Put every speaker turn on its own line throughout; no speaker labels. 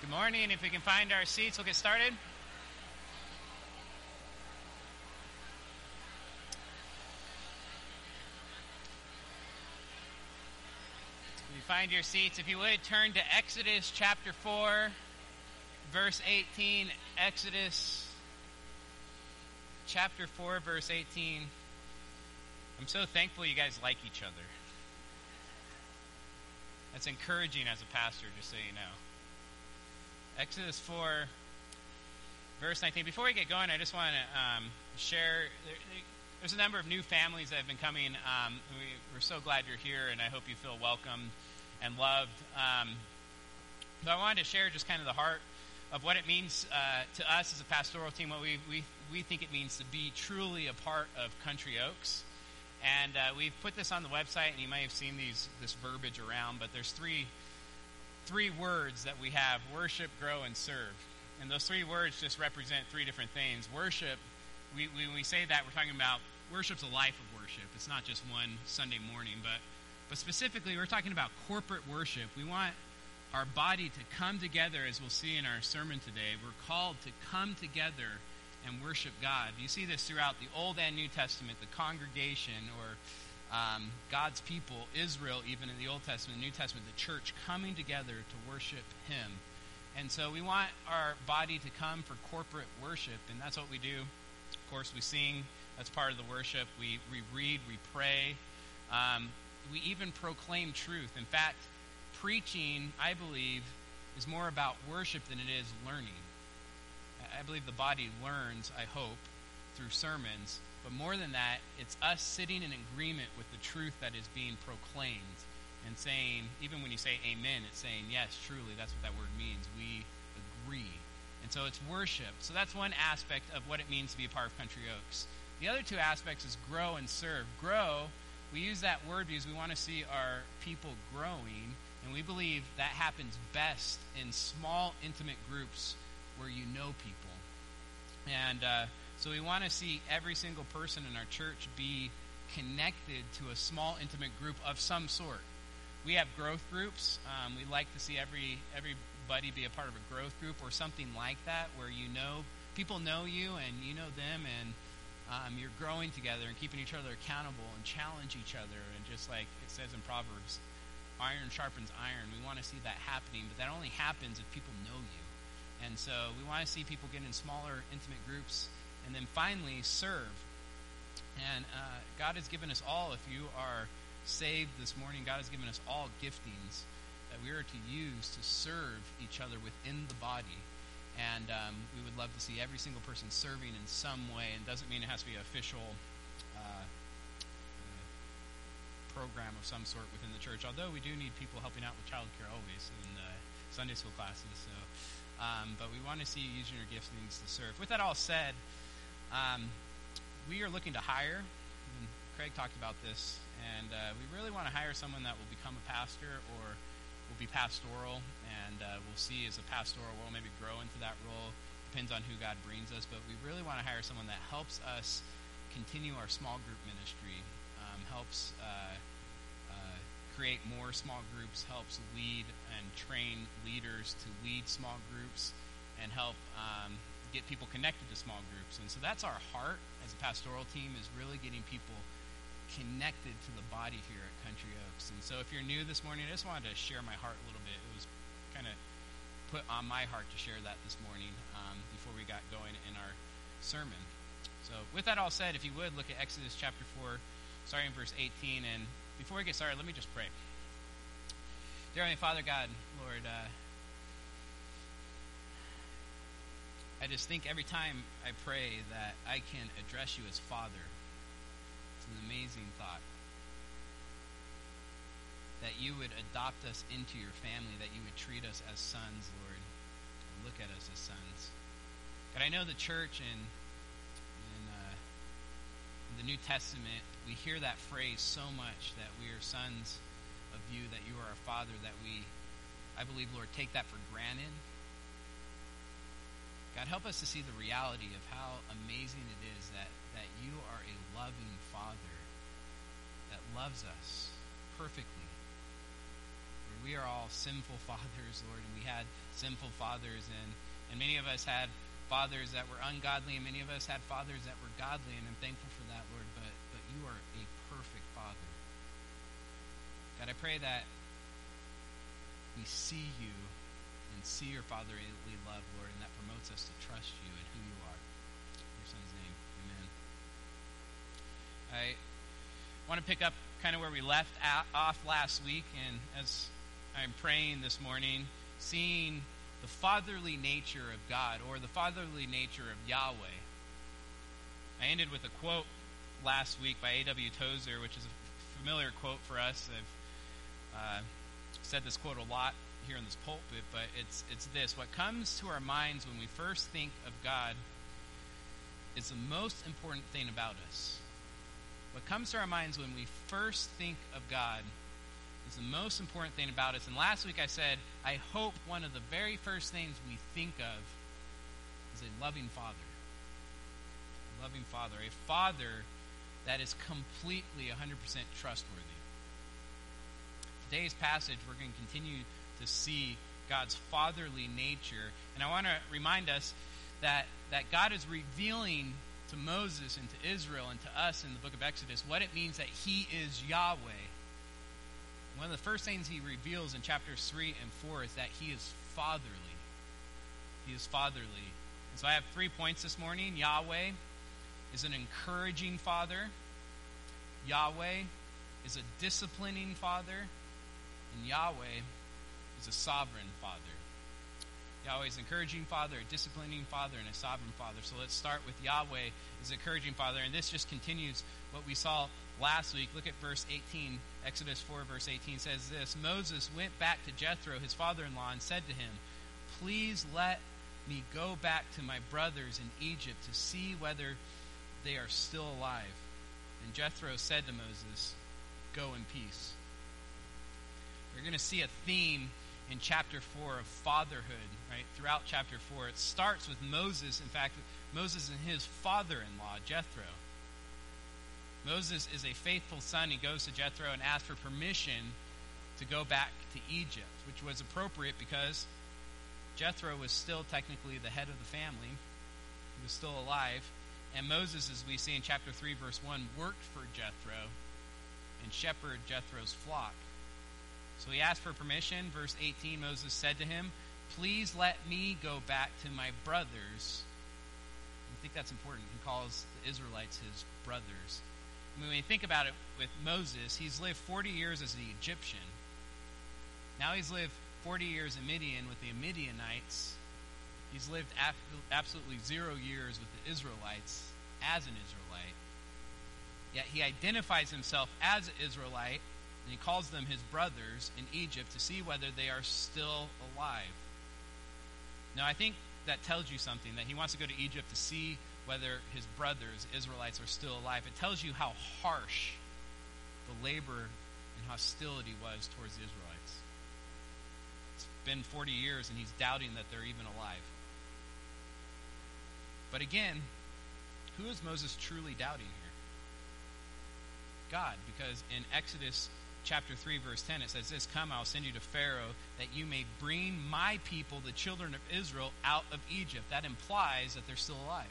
Good morning. If we can find our seats, we'll get started. If you find your seats, if you would turn to Exodus chapter 4, verse 18. Exodus chapter 4, verse 18. I'm so thankful you guys like each other. That's encouraging as a pastor, just so you know. Exodus 4, verse 19. Before we get going, I just want to um, share. There's a number of new families that have been coming. Um, we, are so glad you're here, and I hope you feel welcome and loved. Um, but I wanted to share just kind of the heart of what it means uh, to us as a pastoral team, what we, we, we think it means to be truly a part of Country Oaks. And uh, we've put this on the website, and you may have seen these this verbiage around, but there's three three words that we have worship, grow, and serve. And those three words just represent three different things. Worship, we, when we say that, we're talking about worship's a life of worship. It's not just one Sunday morning, but, but specifically, we're talking about corporate worship. We want our body to come together, as we'll see in our sermon today. We're called to come together and worship God. You see this throughout the Old and New Testament, the congregation or um, God's people, Israel, even in the Old Testament, New Testament, the church coming together to worship Him. And so we want our body to come for corporate worship, and that's what we do. Of course, we sing, that's part of the worship. We, we read, we pray. Um, we even proclaim truth. In fact, preaching, I believe, is more about worship than it is learning. I believe the body learns, I hope, through sermons but more than that, it's us sitting in agreement with the truth that is being proclaimed and saying, even when you say amen, it's saying, yes, truly, that's what that word means. We agree. And so it's worship. So that's one aspect of what it means to be a part of Country Oaks. The other two aspects is grow and serve. Grow, we use that word because we want to see our people growing, and we believe that happens best in small, intimate groups where you know people. And uh, so we want to see every single person in our church be connected to a small, intimate group of some sort. We have growth groups. Um, we like to see every everybody be a part of a growth group or something like that, where you know people know you and you know them, and um, you're growing together and keeping each other accountable and challenge each other. And just like it says in Proverbs, iron sharpens iron. We want to see that happening, but that only happens if people know you. And so we want to see people get in smaller, intimate groups and then finally, serve. And uh, God has given us all, if you are saved this morning, God has given us all giftings that we are to use to serve each other within the body. And um, we would love to see every single person serving in some way. And doesn't mean it has to be an official uh, program of some sort within the church. Although we do need people helping out with childcare always in uh, Sunday school classes. So, um, but we want to see you using your giftings to serve. With that all said. Um, we are looking to hire. Craig talked about this, and uh, we really want to hire someone that will become a pastor or will be pastoral, and uh, we'll see as a pastoral role maybe grow into that role. Depends on who God brings us, but we really want to hire someone that helps us continue our small group ministry, um, helps uh, uh create more small groups, helps lead and train leaders to lead small groups, and help um, get people connected to small groups. And so that's our heart as a pastoral team is really getting people connected to the body here at Country Oaks. And so if you're new this morning, I just wanted to share my heart a little bit. It was kind of put on my heart to share that this morning um, before we got going in our sermon. So with that all said, if you would look at Exodus chapter 4, starting in verse 18. And before we get started, let me just pray. Dear Heavenly Father God, Lord, uh, I just think every time I pray that I can address you as Father. It's an amazing thought. That you would adopt us into your family, that you would treat us as sons, Lord, look at us as sons. God, I know the church in, uh, the New Testament, we hear that phrase so much that we are sons of you, that you are our Father, that we, I believe, Lord, take that for granted God, help us to see the reality of how amazing it is that, that you are a loving Father that loves us perfectly. Lord. We are all sinful fathers, Lord, and we had sinful fathers, and, and many of us had fathers that were ungodly, and many of us had fathers that were godly, and I'm thankful for that, Lord, but, but you are a perfect Father. God, I pray that we see you and see your that promotes us to trust you and who you are. In your son's name, amen. I want to pick up kind of where we left off last week, and as I'm praying this morning, seeing the fatherly nature of God or the fatherly nature of Yahweh. I ended with a quote last week by A.W. Tozer, which is a familiar quote for us. I've uh, said this quote a lot here in this pulpit, but it's it's this: What comes to our minds when we first think of God is the most important thing about us. What comes to our minds when we first think of God is the most important thing about us. And last week I said, I hope one of the very first things we think of is a loving father. A loving father. A father that is completely 100% trustworthy. Today's passage, we're going to continue to see God's fatherly nature. And I want to remind us that, that God is revealing to Moses and to Israel and to us in the book of Exodus what it means that he is Yahweh. One of the first things he reveals in chapters 3 and 4 is that he is fatherly. He is fatherly. And so I have three points this morning. Yahweh is an encouraging father. Yahweh is a disciplining father. And Yahweh is a sovereign father. Yahweh is encouraging father, a disciplining father, and a sovereign father. So let's start with Yahweh as encouraging father. And this just continues what we saw last week. Look at verse 18. Exodus 4, verse 18 says this Moses went back to Jethro, his father in law, and said to him, Please let me go back to my brothers in Egypt to see whether they are still alive. And Jethro said to Moses, Go in peace. We're going to see a theme in chapter 4 of fatherhood, right? Throughout chapter 4. It starts with Moses, in fact, Moses and his father in law, Jethro. Moses is a faithful son. He goes to Jethro and asks for permission to go back to Egypt, which was appropriate because Jethro was still technically the head of the family. He was still alive. And Moses, as we see in chapter 3, verse 1, worked for Jethro and shepherded Jethro's flock. So he asked for permission. Verse 18 Moses said to him, Please let me go back to my brothers. I think that's important. He calls the Israelites his brothers. I mean, when you think about it with Moses, he's lived 40 years as the Egyptian. Now he's lived 40 years in Midian with the Midianites. He's lived absolutely zero years with the Israelites as an Israelite. Yet he identifies himself as an Israelite and he calls them his brothers in Egypt to see whether they are still alive. Now, I think that tells you something that he wants to go to Egypt to see whether his brothers, Israelites, are still alive. It tells you how harsh the labor and hostility was towards the Israelites. It's been 40 years, and he's doubting that they're even alive. But again, who is Moses truly doubting here? God, because in Exodus chapter 3, verse 10, it says this Come, I'll send you to Pharaoh that you may bring my people, the children of Israel, out of Egypt. That implies that they're still alive.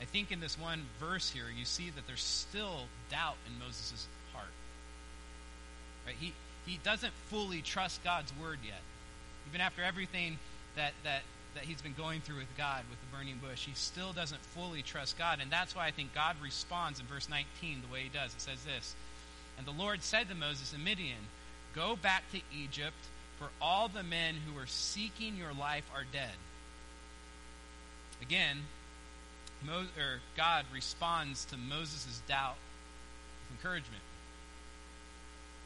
I think in this one verse here, you see that there's still doubt in Moses' heart. Right? He, he doesn't fully trust God's word yet. Even after everything that, that, that he's been going through with God, with the burning bush, he still doesn't fully trust God. And that's why I think God responds in verse 19 the way he does. It says this and the Lord said to Moses and Midian, Go back to Egypt, for all the men who are seeking your life are dead. Again, Mo- God responds to Moses' doubt with encouragement.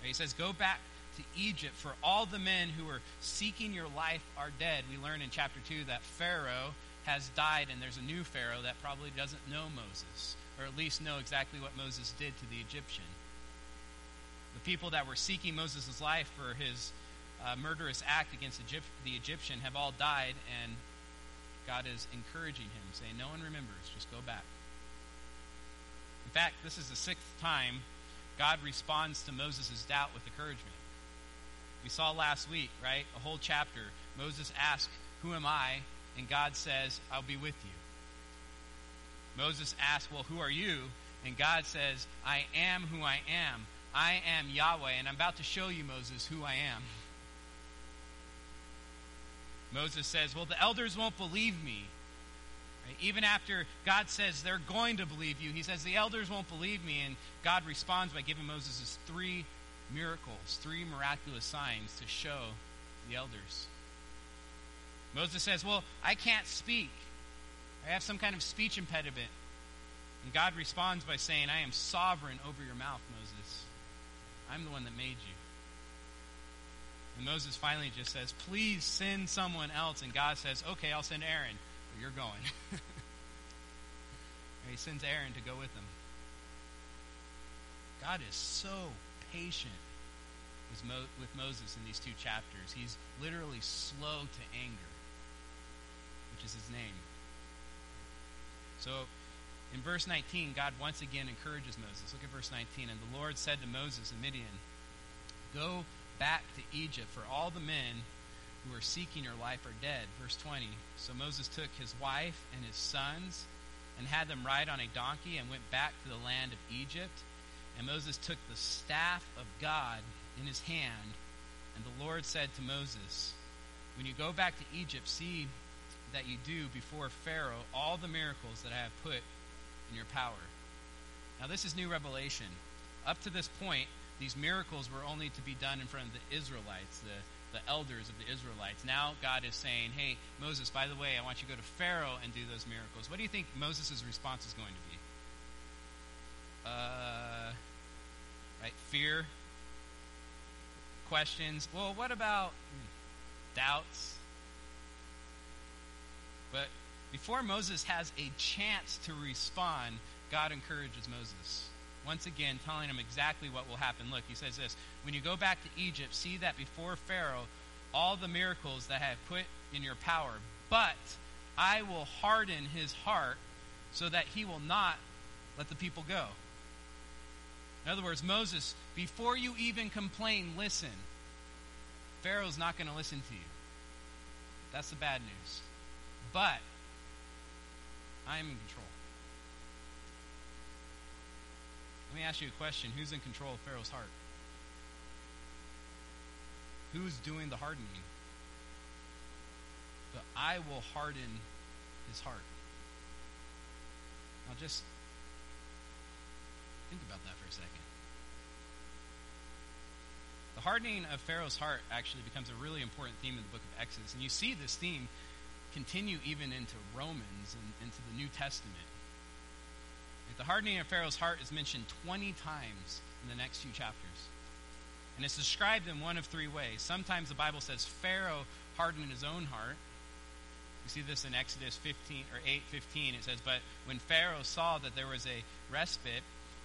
He says, Go back to Egypt, for all the men who are seeking your life are dead. We learn in chapter 2 that Pharaoh has died, and there's a new Pharaoh that probably doesn't know Moses, or at least know exactly what Moses did to the Egyptian. People that were seeking Moses' life for his uh, murderous act against Egypt, the Egyptian have all died, and God is encouraging him, saying, No one remembers, just go back. In fact, this is the sixth time God responds to Moses' doubt with encouragement. We saw last week, right? A whole chapter. Moses asked, Who am I? And God says, I'll be with you. Moses asks, Well, who are you? And God says, I am who I am. I am Yahweh, and I'm about to show you, Moses, who I am. Moses says, Well, the elders won't believe me. Right? Even after God says they're going to believe you, he says, The elders won't believe me. And God responds by giving Moses three miracles, three miraculous signs to show the elders. Moses says, Well, I can't speak. I have some kind of speech impediment. And God responds by saying, I am sovereign over your mouth, Moses. I'm the one that made you. And Moses finally just says, Please send someone else. And God says, Okay, I'll send Aaron. You're going. he sends Aaron to go with him. God is so patient with Moses in these two chapters. He's literally slow to anger, which is his name. So in verse 19, God once again encourages Moses. Look at verse 19. And the Lord said to Moses in Midian, Go back to Egypt, for all the men who are seeking your life are dead. Verse 20. So Moses took his wife and his sons and had them ride on a donkey and went back to the land of Egypt. And Moses took the staff of God in his hand. And the Lord said to Moses, When you go back to Egypt, see that you do before Pharaoh all the miracles that I have put in your power. Now, this is new revelation. Up to this point, these miracles were only to be done in front of the Israelites, the, the elders of the Israelites. Now, God is saying, Hey, Moses, by the way, I want you to go to Pharaoh and do those miracles. What do you think Moses' response is going to be? Uh, right? Fear, questions. Well, what about doubts? But before Moses has a chance to respond, God encourages Moses. Once again, telling him exactly what will happen. Look, he says this When you go back to Egypt, see that before Pharaoh, all the miracles that I have put in your power, but I will harden his heart so that he will not let the people go. In other words, Moses, before you even complain, listen. Pharaoh's not going to listen to you. That's the bad news. But I am in control. Let me ask you a question. Who's in control of Pharaoh's heart? Who's doing the hardening? But I will harden his heart. Now just think about that for a second. The hardening of Pharaoh's heart actually becomes a really important theme in the book of Exodus. And you see this theme continue even into Romans and into the New Testament. The hardening of Pharaoh's heart is mentioned 20 times in the next few chapters. And it's described in one of three ways. Sometimes the Bible says Pharaoh hardened his own heart. You see this in Exodus 15 or 8:15. It says, "But when Pharaoh saw that there was a respite,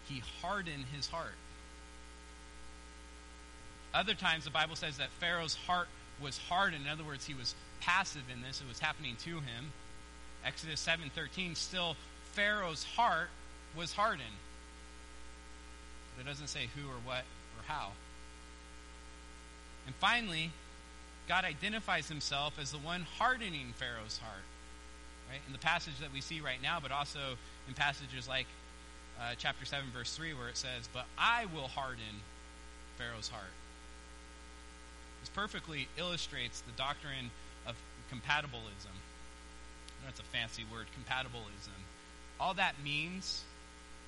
he hardened his heart." Other times the Bible says that Pharaoh's heart was hardened. In other words, he was passive in this. It was happening to him. Exodus 7:13 still Pharaoh's heart was hardened. But it doesn't say who or what or how. And finally, God identifies himself as the one hardening Pharaoh's heart. Right? In the passage that we see right now, but also in passages like uh, chapter 7, verse 3, where it says, But I will harden Pharaoh's heart. This perfectly illustrates the doctrine compatibilism. That's a fancy word, compatibilism. All that means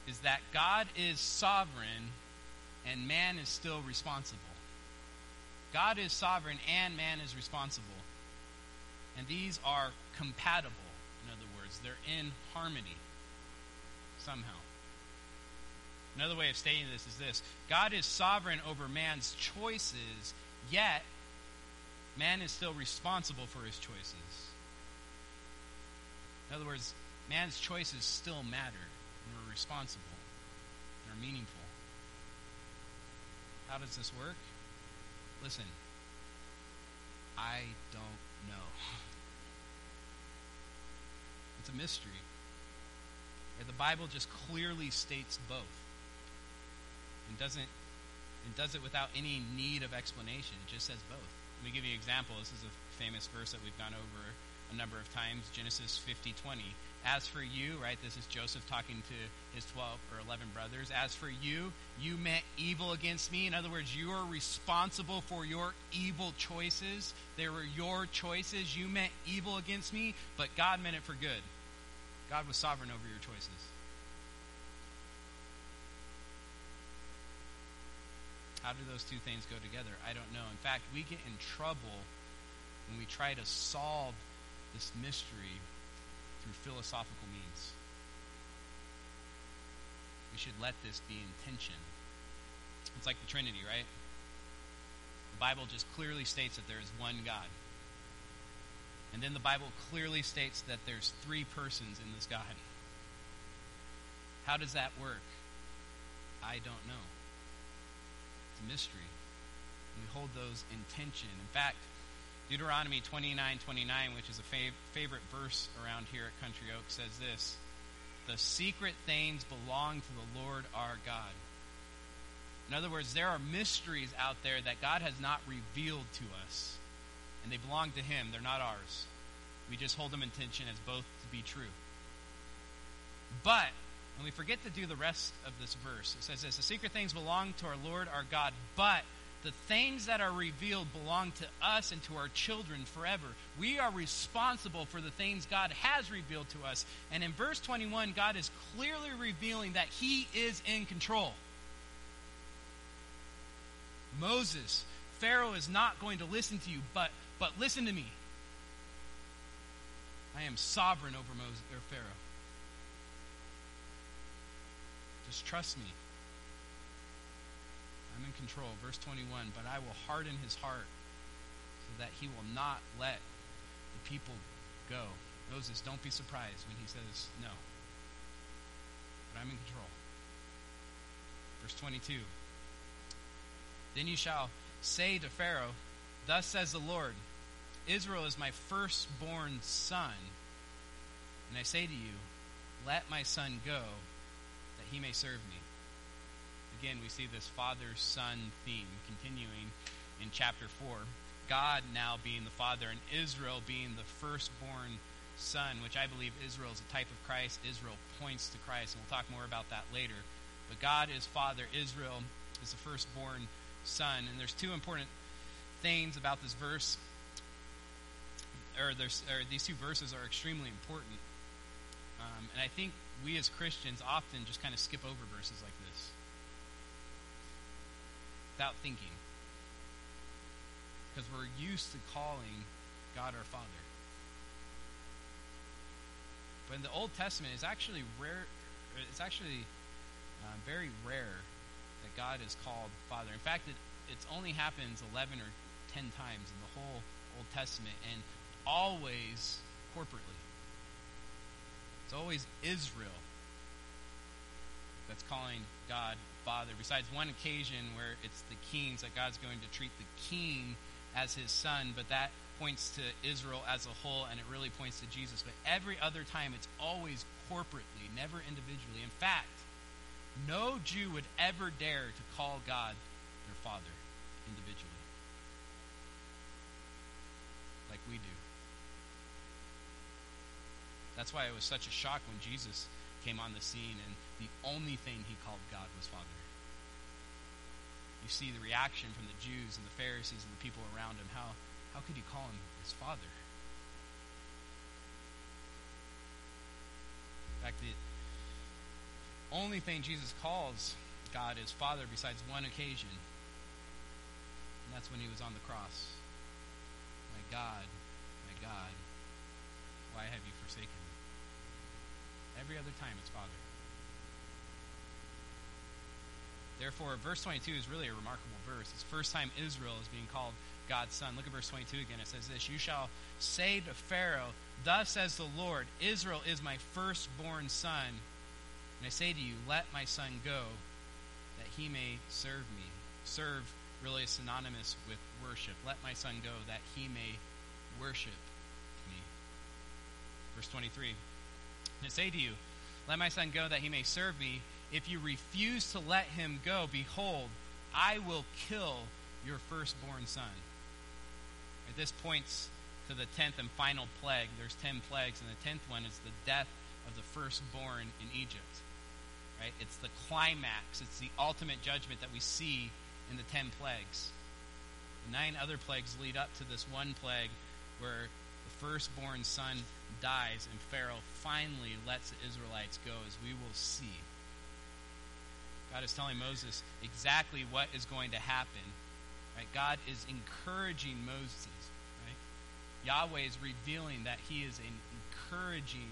is that God is sovereign and man is still responsible. God is sovereign and man is responsible. And these are compatible, in other words. They're in harmony somehow. Another way of stating this is this God is sovereign over man's choices, yet man is still responsible for his choices. In other words, man's choices still matter and are responsible and are meaningful. How does this work? Listen, I don't know. It's a mystery. The Bible just clearly states both and doesn't and does it without any need of explanation. It just says both. Let me give you an example. This is a famous verse that we've gone over a number of times Genesis 50 20. As for you, right, this is Joseph talking to his 12 or 11 brothers. As for you, you meant evil against me. In other words, you are responsible for your evil choices. They were your choices. You meant evil against me, but God meant it for good. God was sovereign over your choices. How do those two things go together? I don't know. In fact, we get in trouble when we try to solve this mystery through philosophical means. We should let this be intention. It's like the Trinity, right? The Bible just clearly states that there is one God. And then the Bible clearly states that there's three persons in this God. How does that work? I don't know. Mystery. We hold those in tension. In fact, Deuteronomy 29 29, which is a fav- favorite verse around here at Country Oak, says this The secret things belong to the Lord our God. In other words, there are mysteries out there that God has not revealed to us, and they belong to Him. They're not ours. We just hold them in tension as both to be true. But when we forget to do the rest of this verse, it says this The secret things belong to our Lord our God, but the things that are revealed belong to us and to our children forever. We are responsible for the things God has revealed to us. And in verse 21, God is clearly revealing that He is in control. Moses, Pharaoh is not going to listen to you, but, but listen to me. I am sovereign over Moses, or Pharaoh. Just trust me. I'm in control. Verse 21 But I will harden his heart so that he will not let the people go. Moses, don't be surprised when he says no. But I'm in control. Verse 22 Then you shall say to Pharaoh, Thus says the Lord, Israel is my firstborn son. And I say to you, Let my son go, he may serve me again, we see this father son theme continuing in chapter 4. God now being the father and Israel being the firstborn son, which I believe Israel is a type of Christ. Israel points to Christ, and we'll talk more about that later. But God is father, Israel is the firstborn son. And there's two important things about this verse, or, or these two verses are extremely important. Um, and I think we as Christians often just kind of skip over verses like this without thinking. Because we're used to calling God our Father. But in the Old Testament, it's actually rare. It's actually uh, very rare that God is called Father. In fact, it it's only happens 11 or 10 times in the whole Old Testament, and always corporately. It's always Israel that's calling God Father, besides one occasion where it's the kings that God's going to treat the king as his son, but that points to Israel as a whole and it really points to Jesus. But every other time it's always corporately, never individually. In fact, no Jew would ever dare to call God their father individually. Like we do. That's why it was such a shock when Jesus came on the scene and the only thing he called God was Father. You see the reaction from the Jews and the Pharisees and the people around him. How, how could he call him his Father? In fact, the only thing Jesus calls God is Father besides one occasion, and that's when he was on the cross. My God, my God, why have you forsaken me? Every other time it's Father. Therefore, verse 22 is really a remarkable verse. It's the first time Israel is being called God's son. Look at verse 22 again. It says this You shall say to Pharaoh, Thus says the Lord, Israel is my firstborn son. And I say to you, Let my son go, that he may serve me. Serve really is synonymous with worship. Let my son go, that he may worship me. Verse 23. And say to you, Let my son go that he may serve me. If you refuse to let him go, behold, I will kill your firstborn son. Right, this points to the tenth and final plague. There's ten plagues, and the tenth one is the death of the firstborn in Egypt. Right? It's the climax, it's the ultimate judgment that we see in the ten plagues. The nine other plagues lead up to this one plague where the firstborn son dies, and Pharaoh finally lets the Israelites go, as we will see. God is telling Moses exactly what is going to happen. Right? God is encouraging Moses. Right? Yahweh is revealing that He is an encouraging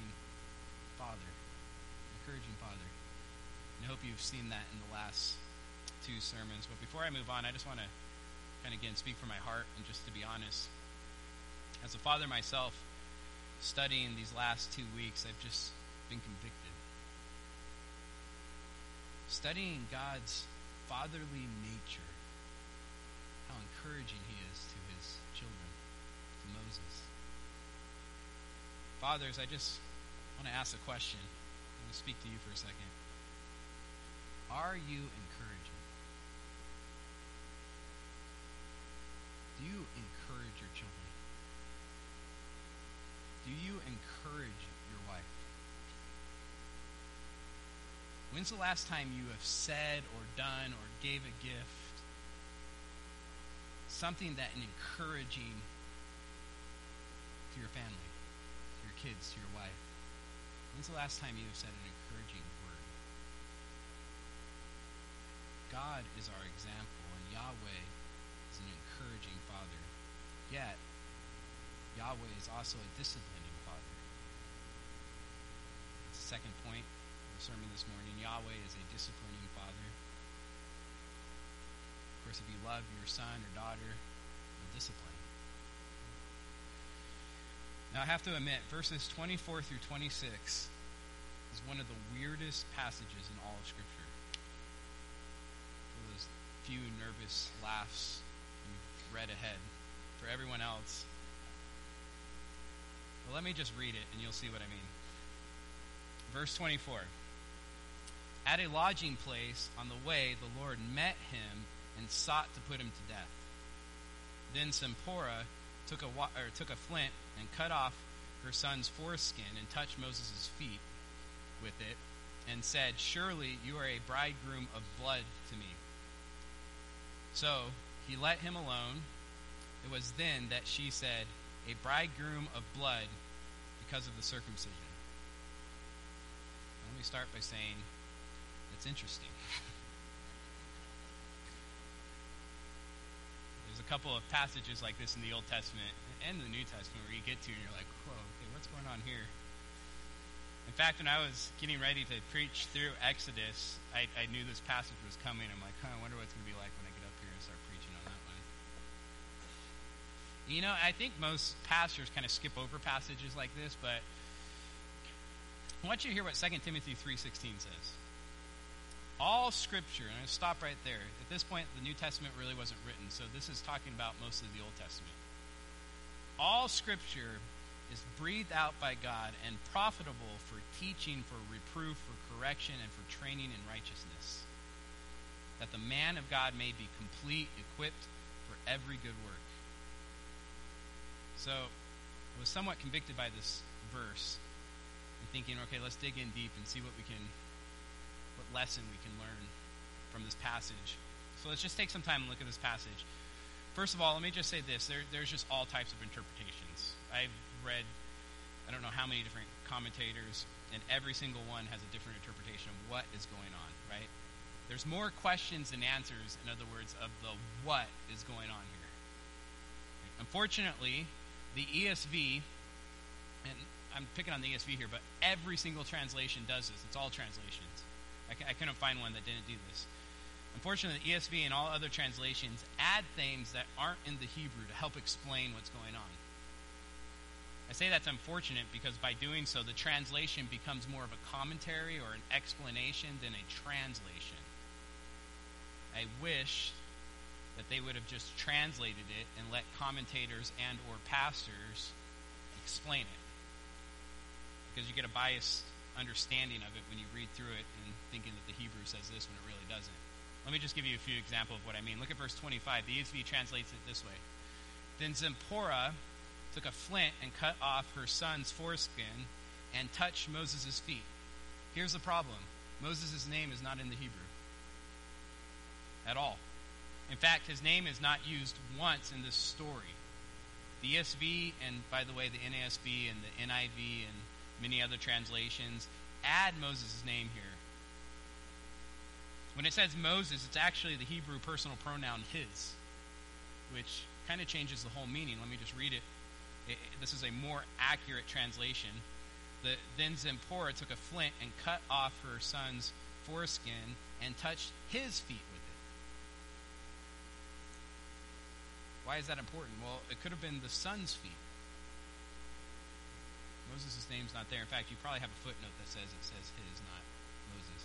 Father. Encouraging Father. And I hope you've seen that in the last two sermons. But before I move on, I just want to kind of again speak from my heart and just to be honest. As a father myself, studying these last two weeks, I've just been convicted. Studying God's fatherly nature, how encouraging He is to His children, to Moses. Fathers, I just want to ask a question. I want to speak to you for a second. Are you encouraging? Do you encourage your children? Do you encourage your wife? When's the last time you have said or done or gave a gift? Something that encouraging to your family, to your kids, to your wife. When's the last time you have said an encouraging word? God is our example, and Yahweh is an encouraging Father. Yet, Yahweh is also a the second point of the sermon this morning. Yahweh is a disciplining Father. Of course, if you love your son or daughter, you'll discipline. Now, I have to admit, verses 24 through 26 is one of the weirdest passages in all of Scripture. For those few nervous laughs you've read ahead. For everyone else, well, let me just read it and you'll see what I mean. Verse 24 At a lodging place on the way, the Lord met him and sought to put him to death. Then Zipporah took a, or took a flint and cut off her son's foreskin and touched Moses' feet with it and said, Surely you are a bridegroom of blood to me. So he let him alone. It was then that she said, A bridegroom of blood because of the circumcision. Me start by saying it's interesting. There's a couple of passages like this in the Old Testament and the New Testament where you get to and you're like, whoa, okay, what's going on here? In fact, when I was getting ready to preach through Exodus, I, I knew this passage was coming. I'm like, huh, I wonder what it's going to be like when I get up here and start preaching on that one. You know, I think most pastors kind of skip over passages like this, but I want you to hear what 2 Timothy 3.16 says. All Scripture, and to stop right there. At this point, the New Testament really wasn't written, so this is talking about mostly the Old Testament. All Scripture is breathed out by God and profitable for teaching, for reproof, for correction, and for training in righteousness, that the man of God may be complete, equipped for every good work. So, I was somewhat convicted by this verse thinking, okay, let's dig in deep and see what we can what lesson we can learn from this passage. So let's just take some time and look at this passage. First of all, let me just say this there, there's just all types of interpretations. I've read, I don't know how many different commentators, and every single one has a different interpretation of what is going on, right? There's more questions than answers, in other words, of the what is going on here. Unfortunately, the ESV, I'm picking on the ESV here, but every single translation does this. It's all translations. I, I couldn't find one that didn't do this. Unfortunately, the ESV and all other translations add things that aren't in the Hebrew to help explain what's going on. I say that's unfortunate because by doing so, the translation becomes more of a commentary or an explanation than a translation. I wish that they would have just translated it and let commentators and or pastors explain it. Because you get a biased understanding of it when you read through it and thinking that the Hebrew says this when it really doesn't. Let me just give you a few examples of what I mean. Look at verse 25. The ESV translates it this way. Then Zipporah took a flint and cut off her son's foreskin and touched Moses' feet. Here's the problem Moses' name is not in the Hebrew at all. In fact, his name is not used once in this story. The ESV, and by the way, the NASB and the NIV and many other translations add Moses' name here. When it says Moses, it's actually the Hebrew personal pronoun his, which kind of changes the whole meaning. Let me just read it. it this is a more accurate translation. The, then Zipporah took a flint and cut off her son's foreskin and touched his feet with it. Why is that important? Well, it could have been the son's feet. Moses' name's not there. In fact, you probably have a footnote that says it says his, not Moses.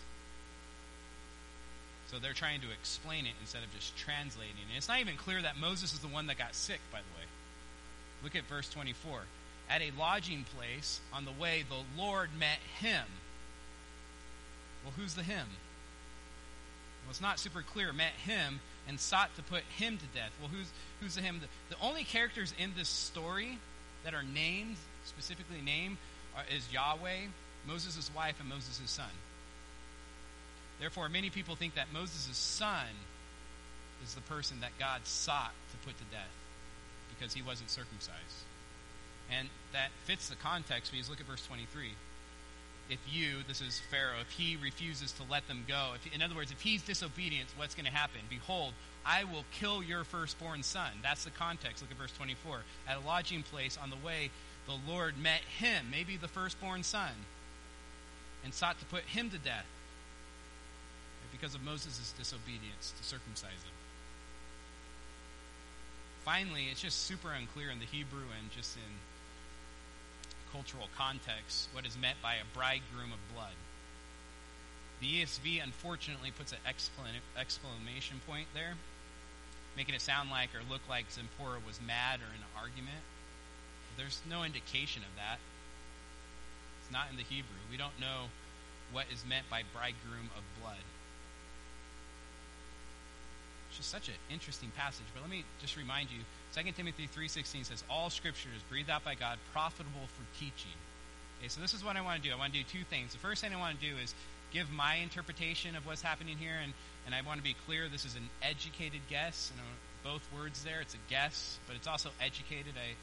So they're trying to explain it instead of just translating it. It's not even clear that Moses is the one that got sick, by the way. Look at verse 24. At a lodging place on the way, the Lord met him. Well, who's the him? Well, it's not super clear. Met him and sought to put him to death. Well, who's who's the him? The, the only characters in this story that are named, specifically named, uh, is Yahweh, Moses' wife, and Moses' son. Therefore, many people think that Moses' son is the person that God sought to put to death because he wasn't circumcised. And that fits the context because look at verse 23. If you, this is Pharaoh, if he refuses to let them go, if, in other words, if he's disobedient, what's going to happen? Behold, I will kill your firstborn son. That's the context. Look at verse 24. At a lodging place on the way, the Lord met him, maybe the firstborn son, and sought to put him to death because of Moses' disobedience to circumcise him. Finally, it's just super unclear in the Hebrew and just in cultural context what is meant by a bridegroom of blood. The ESV unfortunately puts an exclamation point there, making it sound like or look like Zipporah was mad or in an argument. There's no indication of that. It's not in the Hebrew. We don't know what is meant by bridegroom of blood. It's just such an interesting passage. But let me just remind you, 2 Timothy 3.16 says, All scripture is breathed out by God, profitable for teaching. Okay, so this is what I want to do. I want to do two things. The first thing I want to do is give my interpretation of what's happening here, and, and I want to be clear this is an educated guess. Know, both words there. It's a guess, but it's also educated. I,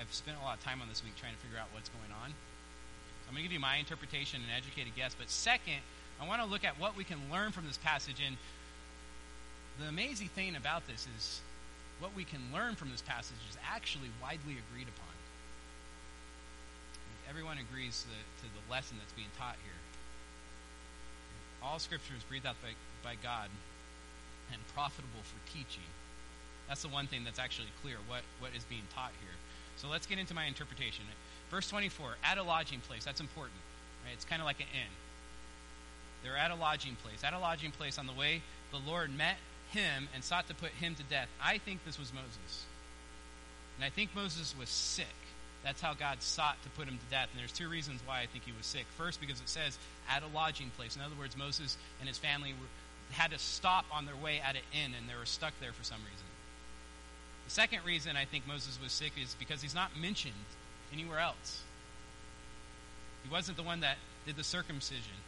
I've spent a lot of time on this week trying to figure out what's going on. So I'm going to give you my interpretation and educated guess. But second, I want to look at what we can learn from this passage. And the amazing thing about this is what we can learn from this passage is actually widely agreed upon. Everyone agrees to, to the lesson that's being taught here. All scripture is breathed out by, by God and profitable for teaching. That's the one thing that's actually clear, what, what is being taught here. So let's get into my interpretation. Verse 24, at a lodging place. That's important. Right? It's kind of like an inn. They're at a lodging place. At a lodging place on the way, the Lord met him and sought to put him to death. I think this was Moses. And I think Moses was sick. That's how God sought to put him to death. And there's two reasons why I think he was sick. First, because it says at a lodging place. In other words, Moses and his family were, had to stop on their way at an inn, and they were stuck there for some reason. The second reason I think Moses was sick is because he's not mentioned anywhere else. He wasn't the one that did the circumcision.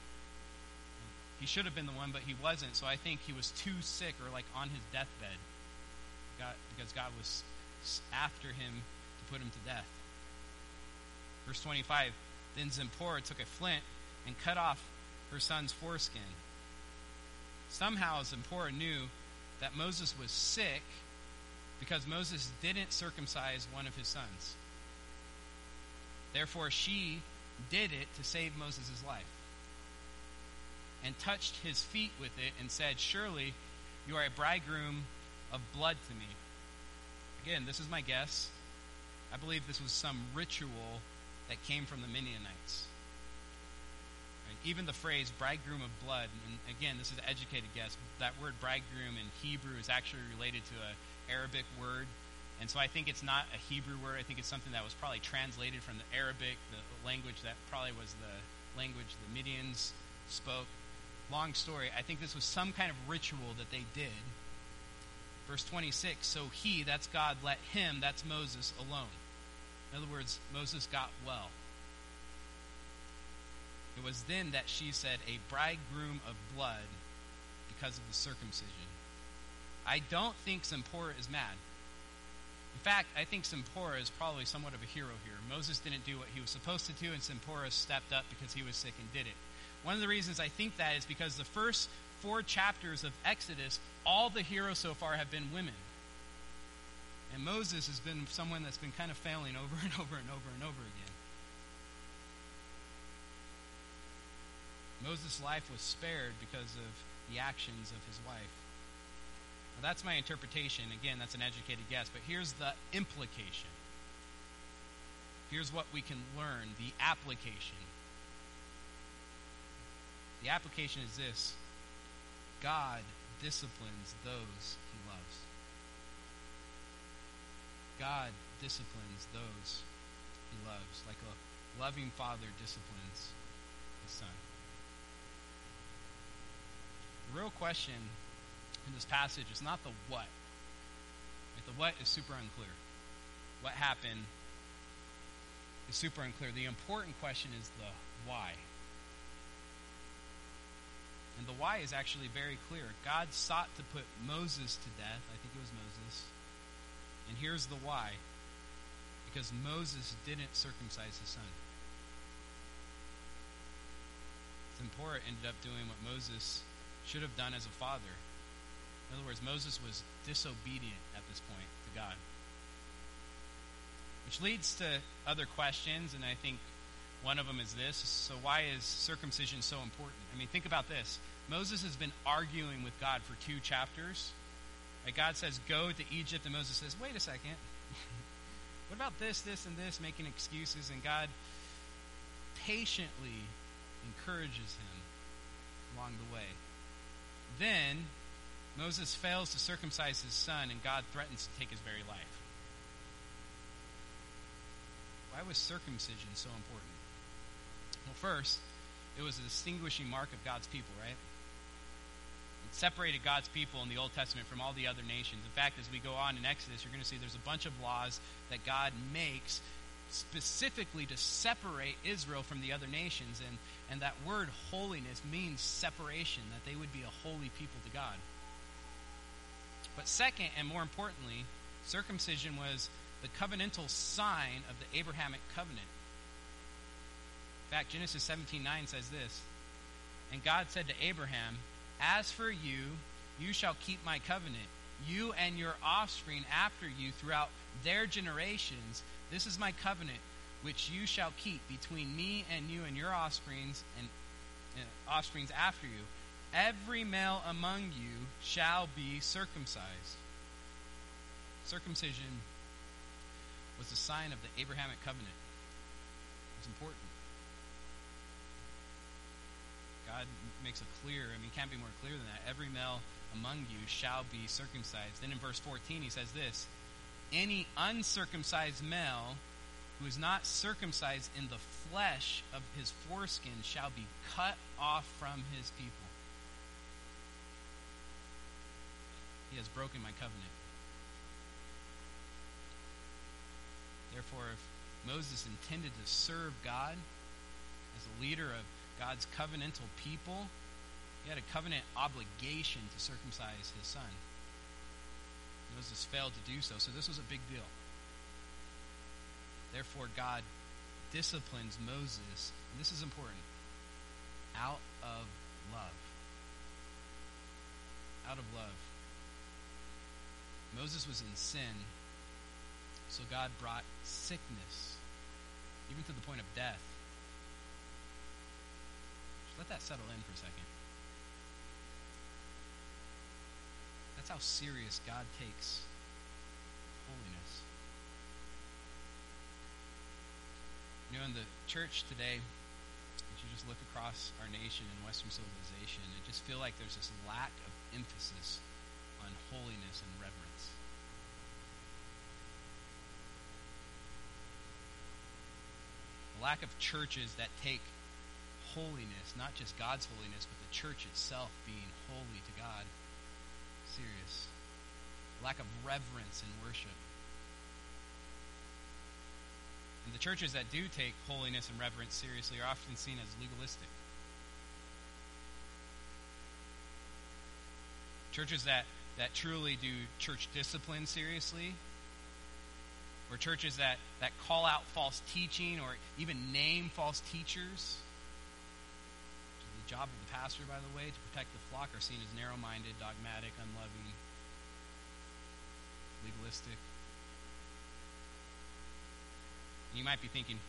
He should have been the one, but he wasn't. So I think he was too sick or like on his deathbed God, because God was after him to put him to death. Verse 25 Then Zipporah took a flint and cut off her son's foreskin. Somehow Zipporah knew that Moses was sick because Moses didn't circumcise one of his sons. Therefore, she did it to save Moses' life and touched his feet with it and said, Surely you are a bridegroom of blood to me. Again, this is my guess. I believe this was some ritual that came from the Midianites. Even the phrase bridegroom of blood, and again, this is an educated guess, that word bridegroom in Hebrew is actually related to an Arabic word. And so I think it's not a Hebrew word. I think it's something that was probably translated from the Arabic, the language that probably was the language the Midians spoke. long story. I think this was some kind of ritual that they did. Verse 26 So he, that's God, let him, that's Moses, alone. In other words, Moses got well. It was then that she said, A bridegroom of blood because of the circumcision. I don't think Zipporah is mad. In fact, I think Zipporah is probably somewhat of a hero here. Moses didn't do what he was supposed to do, and Zipporah stepped up because he was sick and did it. One of the reasons I think that is because the first four chapters of Exodus, all the heroes so far have been women. And Moses has been someone that's been kind of failing over and over and over and over again. Moses' life was spared because of the actions of his wife. That's my interpretation. Again, that's an educated guess, but here's the implication. Here's what we can learn the application. The application is this God disciplines those he loves. God disciplines those he loves, like a loving father disciplines his son. The real question in this passage is not the what. The what is super unclear. What happened is super unclear. The important question is the why. And the why is actually very clear. God sought to put Moses to death. I think it was Moses. And here's the why because Moses didn't circumcise his son. Zipporah ended up doing what Moses should have done as a father. In other words, Moses was disobedient at this point to God. Which leads to other questions, and I think one of them is this. So, why is circumcision so important? I mean, think about this. Moses has been arguing with God for two chapters. Like God says, go to Egypt, and Moses says, wait a second. what about this, this, and this, making excuses? And God patiently encourages him along the way. Then Moses fails to circumcise his son, and God threatens to take his very life. Why was circumcision so important? Well, first, it was a distinguishing mark of God's people, right? It separated God's people in the Old Testament from all the other nations. In fact, as we go on in Exodus, you're going to see there's a bunch of laws that God makes specifically to separate Israel from the other nations. And, and that word holiness means separation, that they would be a holy people to God. But second, and more importantly, circumcision was the covenantal sign of the Abrahamic covenant. In fact, Genesis 17:9 says this, and God said to Abraham, "As for you, you shall keep my covenant, you and your offspring after you throughout their generations. This is my covenant which you shall keep between me and you and your offsprings and, and offsprings after you. Every male among you shall be circumcised." Circumcision was a sign of the Abrahamic covenant. It's important. God makes it clear. I mean, can't be more clear than that. Every male among you shall be circumcised. Then in verse 14, he says this Any uncircumcised male who is not circumcised in the flesh of his foreskin shall be cut off from his people. He has broken my covenant. Therefore, if Moses intended to serve God as a leader of God's covenantal people, he had a covenant obligation to circumcise his son. Moses failed to do so, so this was a big deal. Therefore, God disciplines Moses, and this is important, out of love. Out of love. Moses was in sin, so God brought sickness, even to the point of death. Just let that settle in for a second. That's how serious God takes holiness. You know, in the church today, as you just look across our nation and Western civilization, I just feel like there's this lack of emphasis on holiness and reverence. A lack of churches that take holiness, not just God's holiness, but the church itself being holy to God. Serious. Lack of reverence in worship. And the churches that do take holiness and reverence seriously are often seen as legalistic. Churches that, that truly do church discipline seriously, or churches that, that call out false teaching or even name false teachers. The job of the pastor, by the way, to protect the flock, are seen as narrow minded, dogmatic, unloving, legalistic. And you might be thinking,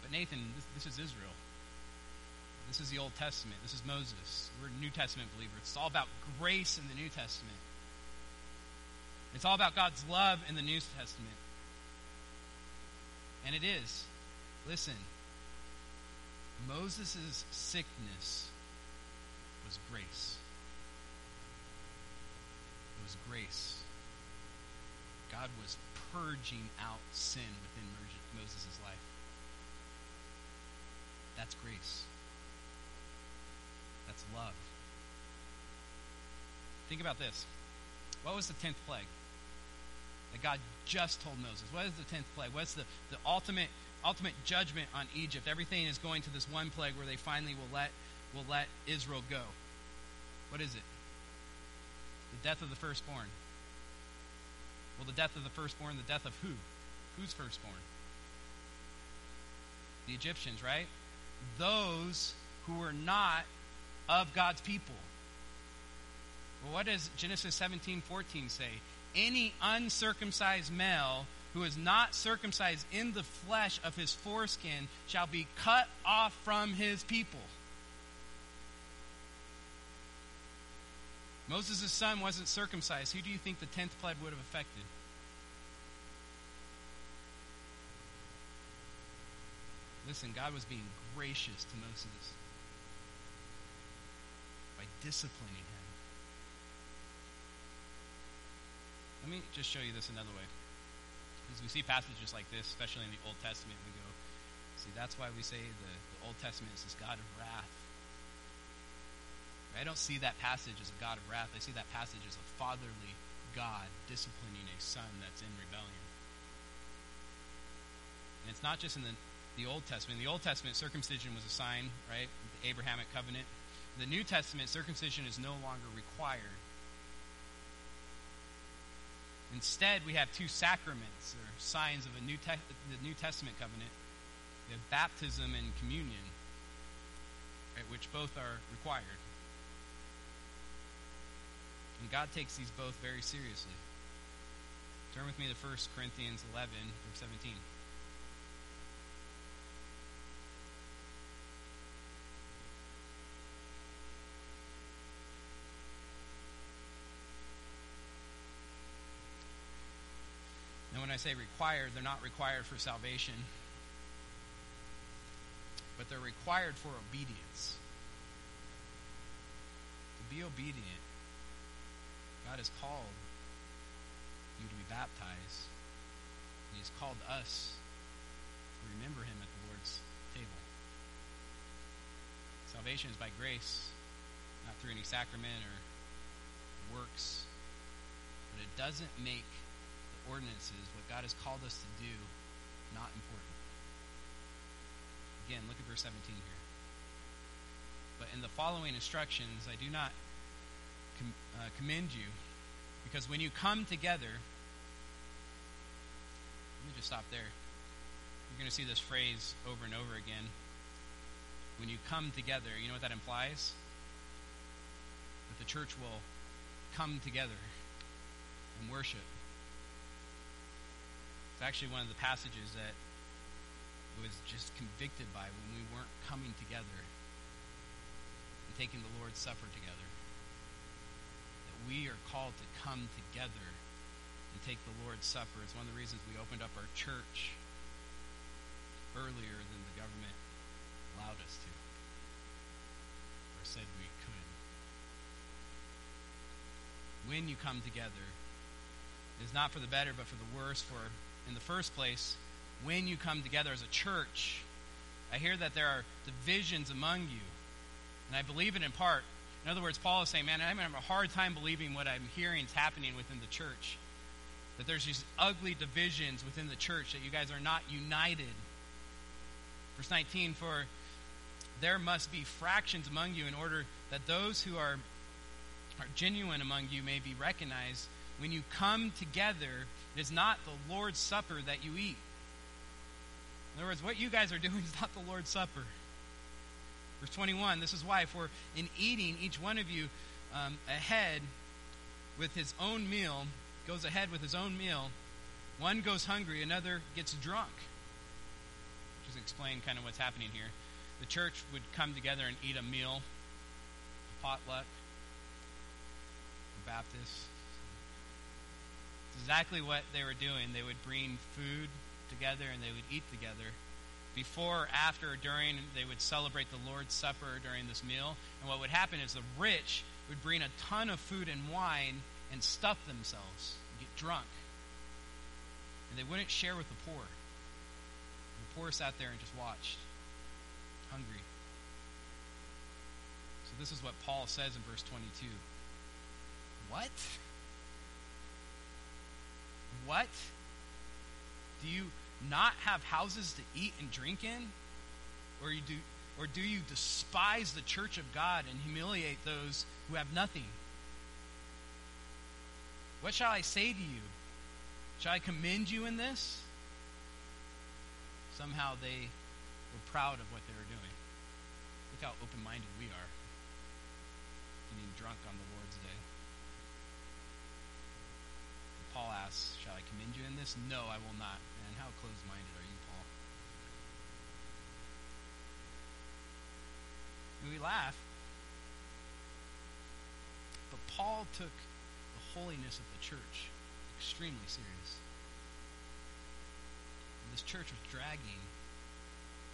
but Nathan, this, this is Israel. This is the Old Testament. This is Moses. We're New Testament believers. It's all about grace in the New Testament. It's all about God's love in the New Testament. And it is. Listen, Moses' sickness was grace. It was grace. God was purging out sin within Moses' life. That's grace. That's love. Think about this. What was the tenth plague that God just told Moses? What is the tenth plague? What's the, the ultimate ultimate judgment on Egypt? Everything is going to this one plague where they finally will let will let Israel go. What is it? The death of the firstborn. Well, the death of the firstborn, the death of who? Who's firstborn? The Egyptians, right? Those who were not of God's people. Well, what does Genesis 17 14 say? Any uncircumcised male who is not circumcised in the flesh of his foreskin shall be cut off from his people. Moses' son wasn't circumcised. Who do you think the tenth plague would have affected? Listen, God was being gracious to Moses by disciplining him. Let me just show you this another way. Because we see passages like this, especially in the Old Testament, we go, see, that's why we say the, the Old Testament is this God of wrath. I don't see that passage as a God of wrath. I see that passage as a fatherly God disciplining a son that's in rebellion. And it's not just in the, the Old Testament. In the Old Testament, circumcision was a sign, right? The Abrahamic covenant. In the New Testament, circumcision is no longer required. Instead, we have two sacraments, or signs of a New Te- the New Testament covenant. We have baptism and communion, right, which both are required. And God takes these both very seriously. Turn with me to 1 Corinthians 11, verse 17. Say required, they're not required for salvation, but they're required for obedience. To be obedient, God has called you to be baptized. And He's called us to remember Him at the Lord's table. Salvation is by grace, not through any sacrament or works. But it doesn't make ordinances, what God has called us to do, not important. Again, look at verse 17 here. But in the following instructions, I do not com- uh, commend you because when you come together, let me just stop there. You're going to see this phrase over and over again. When you come together, you know what that implies? That the church will come together and worship. Actually one of the passages that was just convicted by when we weren't coming together and taking the Lord's Supper together That we are called to come together and take the Lord's Supper. It's one of the reasons we opened up our church earlier than the government allowed us to, or said we could. When you come together, it is not for the better, but for the worse. For, in the first place, when you come together as a church, I hear that there are divisions among you. And I believe it in part. In other words, Paul is saying, man, I'm having a hard time believing what I'm hearing is happening within the church. That there's these ugly divisions within the church, that you guys are not united. Verse 19, for there must be fractions among you in order that those who are, are genuine among you may be recognized. When you come together, it is not the Lord's Supper that you eat. In other words, what you guys are doing is not the Lord's Supper. Verse 21 This is why, for in eating, each one of you um, ahead with his own meal, goes ahead with his own meal. One goes hungry, another gets drunk. Just explain kind of what's happening here. The church would come together and eat a meal, a potluck, Baptists. Exactly what they were doing. They would bring food together and they would eat together before, after, during, they would celebrate the Lord's Supper during this meal. And what would happen is the rich would bring a ton of food and wine and stuff themselves and get drunk. And they wouldn't share with the poor. The poor sat there and just watched, hungry. So this is what Paul says in verse 22. What? What? Do you not have houses to eat and drink in? Or you do or do you despise the church of God and humiliate those who have nothing? What shall I say to you? Shall I commend you in this? Somehow they were proud of what they were doing. Look how open minded we are. Getting drunk on the Lord's day. Paul asks, Shall I commend you in this? No, I will not. And how closed minded are you, Paul? And we laugh. But Paul took the holiness of the church extremely serious. And this church was dragging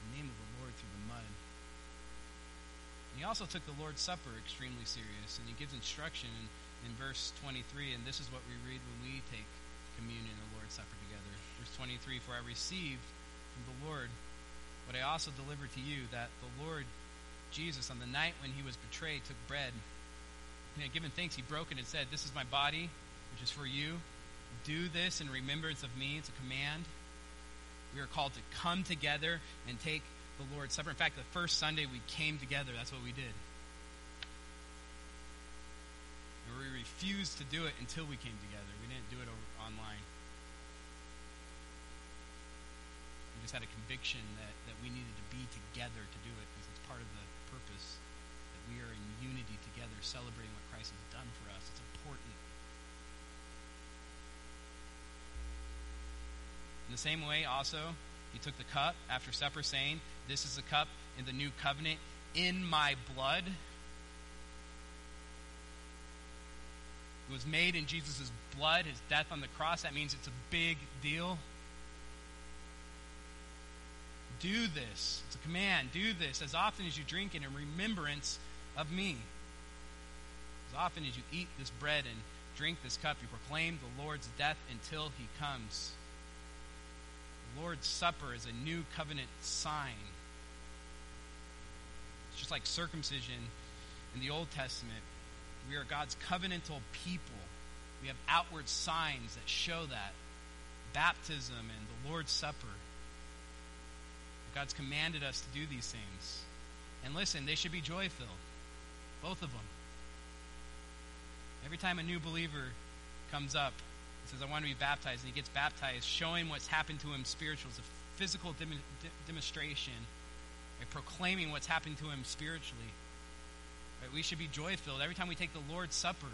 the name of the Lord through the mud. And he also took the Lord's Supper extremely serious, and he gives instruction in, in verse 23, and this is what we read when we take communion and the Lord's Supper together. Verse 23 For I received from the Lord what I also delivered to you, that the Lord Jesus, on the night when he was betrayed, took bread. And had given thanks, he broke it and said, This is my body, which is for you. Do this in remembrance of me. It's a command. We are called to come together and take the Lord's Supper. In fact, the first Sunday we came together, that's what we did. And we refused to do it until we came together. We didn't do it over online. We just had a conviction that, that we needed to be together to do it because it's part of the purpose that we are in unity together celebrating what Christ has done for us. It's important. In the same way, also, he took the cup after supper, saying, This is the cup in the new covenant in my blood. It was made in Jesus' blood, his death on the cross. That means it's a big deal. Do this. It's a command. Do this as often as you drink it in remembrance of me. As often as you eat this bread and drink this cup, you proclaim the Lord's death until he comes. The Lord's Supper is a new covenant sign. It's just like circumcision in the Old Testament. We are God's covenantal people. We have outward signs that show that. Baptism and the Lord's Supper. God's commanded us to do these things. And listen, they should be joy filled. Both of them. Every time a new believer comes up and says, I want to be baptized, and he gets baptized, showing what's happened to him spiritually. It's a physical dem- de- demonstration by proclaiming what's happened to him spiritually. Right? We should be joy filled. Every time we take the Lord's Supper,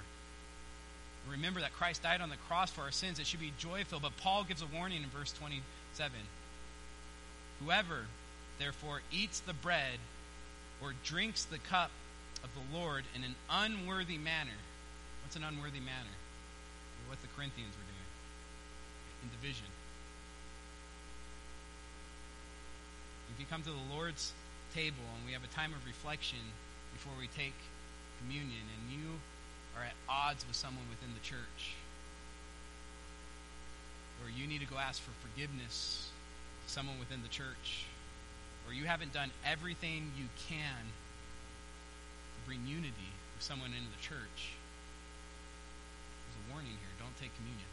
remember that Christ died on the cross for our sins. It should be joy filled. But Paul gives a warning in verse 27. Whoever, therefore, eats the bread or drinks the cup of the Lord in an unworthy manner. What's an unworthy manner? What the Corinthians were doing in division. If you come to the Lord's table and we have a time of reflection before we take communion and you are at odds with someone within the church, or you need to go ask for forgiveness to someone within the church, or you haven't done everything you can to bring unity with someone into the church, there's a warning here. Don't take communion.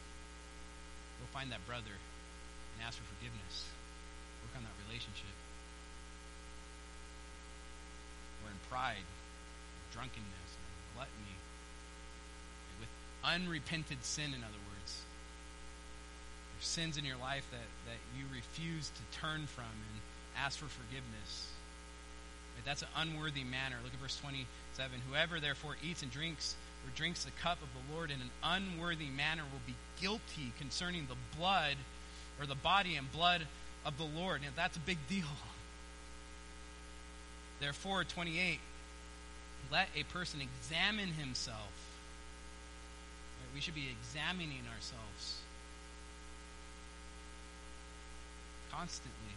Go find that brother and ask for forgiveness. Work on that relationship. Or in pride, drunkenness, gluttony, with unrepented sin, in other words. There's sins in your life that, that you refuse to turn from and ask for forgiveness. Right? That's an unworthy manner. Look at verse 27. Whoever therefore eats and drinks or drinks the cup of the Lord in an unworthy manner will be guilty concerning the blood or the body and blood of the Lord. Now, that's a big deal. Therefore, 28, let a person examine himself. Right? We should be examining ourselves constantly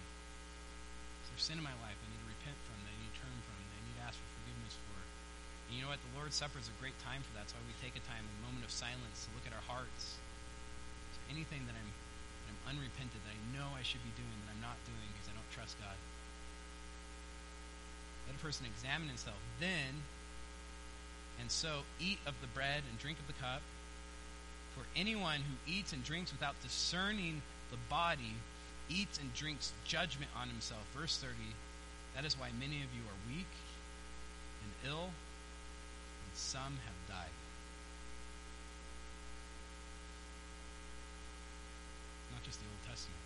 there's sin in my life I need to repent from, that I need to turn from, that I need to ask for forgiveness for. And you know what? The Lord's Supper is a great time for that. That's why we take a time, a moment of silence to look at our hearts. So anything that I'm, that I'm unrepented, that I know I should be doing, that I'm not doing because I don't trust God. Let a person examine himself. Then, and so eat of the bread and drink of the cup. For anyone who eats and drinks without discerning the body eats and drinks judgment on himself. Verse 30 That is why many of you are weak and ill, and some have died. Not just the Old Testament.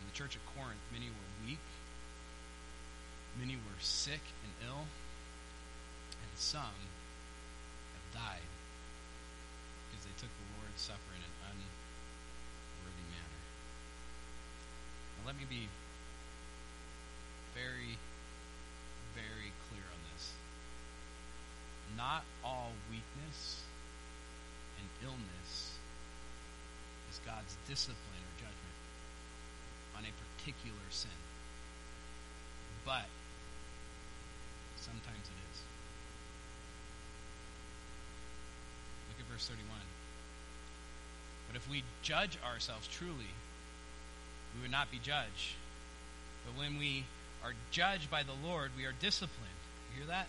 In the church at Corinth, many were weak, many were sick and ill, and some have died because they took the Lord's Supper in an un let me be very, very clear on this. Not all weakness and illness is God's discipline or judgment on a particular sin. But sometimes it is. Look at verse 31. But if we judge ourselves truly, we would not be judged. But when we are judged by the Lord, we are disciplined. You hear that?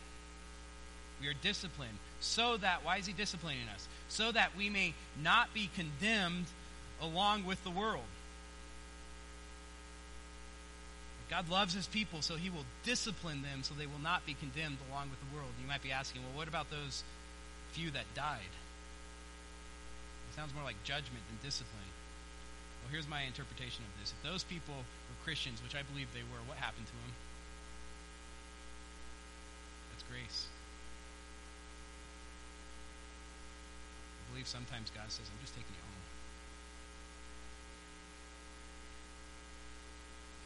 We are disciplined. So that, why is He disciplining us? So that we may not be condemned along with the world. God loves His people, so He will discipline them so they will not be condemned along with the world. You might be asking, well, what about those few that died? Sounds more like judgment than discipline. Well, here's my interpretation of this. If those people were Christians, which I believe they were, what happened to them? That's grace. I believe sometimes God says, I'm just taking you home.